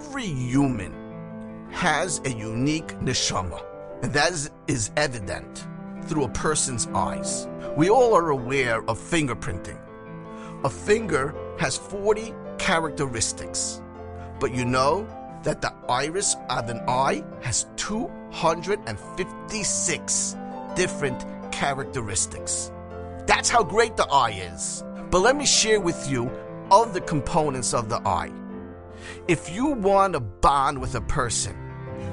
human has a unique neshama, and that is, is evident through a person's eyes. We all are aware of fingerprinting. A finger has 40 characteristics, but you know that the iris of an eye has 256 different characteristics. That's how great the eye is. But let me share with you other components of the eye. If you want to bond with a person,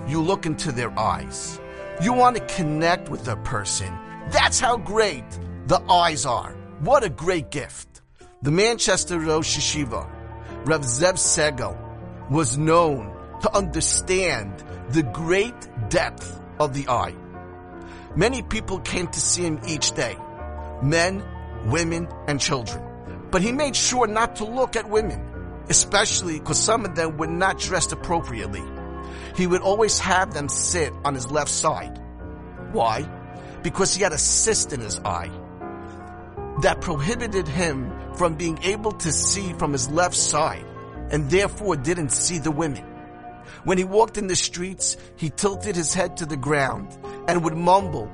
you look into their eyes. You want to connect with a person. That's how great the eyes are. What a great gift. The Manchester Rosh Yeshiva, Rav Zev Segal, was known to understand the great depth of the eye. Many people came to see him each day. Men, women, and children. But he made sure not to look at women, especially because some of them were not dressed appropriately. He would always have them sit on his left side. Why? Because he had a cyst in his eye that prohibited him from being able to see from his left side and therefore didn't see the women. When he walked in the streets, he tilted his head to the ground and would mumble,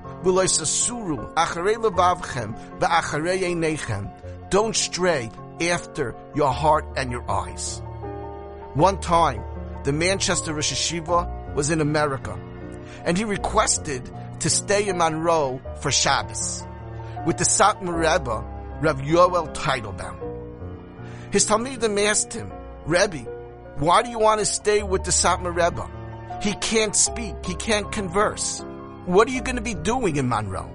Don't stray after your heart and your eyes. One time, the Manchester Rosh Yeshiva was in America, and he requested to stay in Monroe for Shabbos with the Satmar Rebbe, Rav Yoel Teitelbaum. His Talmidim asked him, Rebbe, why do you want to stay with the Satmar Rebbe? He can't speak. He can't converse. What are you going to be doing in Monroe?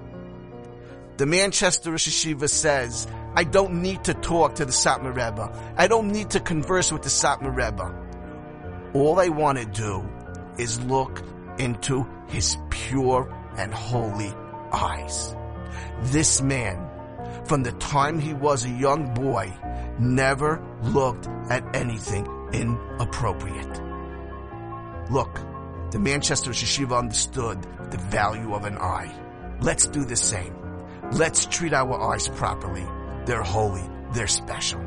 The Manchester Rosh Yeshiva says, I don't need to talk to the Satmar Rebbe. I don't need to converse with the Satmar Rebbe. All I want to do is look into his pure and holy eyes. This man, from the time he was a young boy, never looked at anything inappropriate. Look, the Manchester Yeshiva understood the value of an eye. Let's do the same. Let's treat our eyes properly. They're holy. They're special.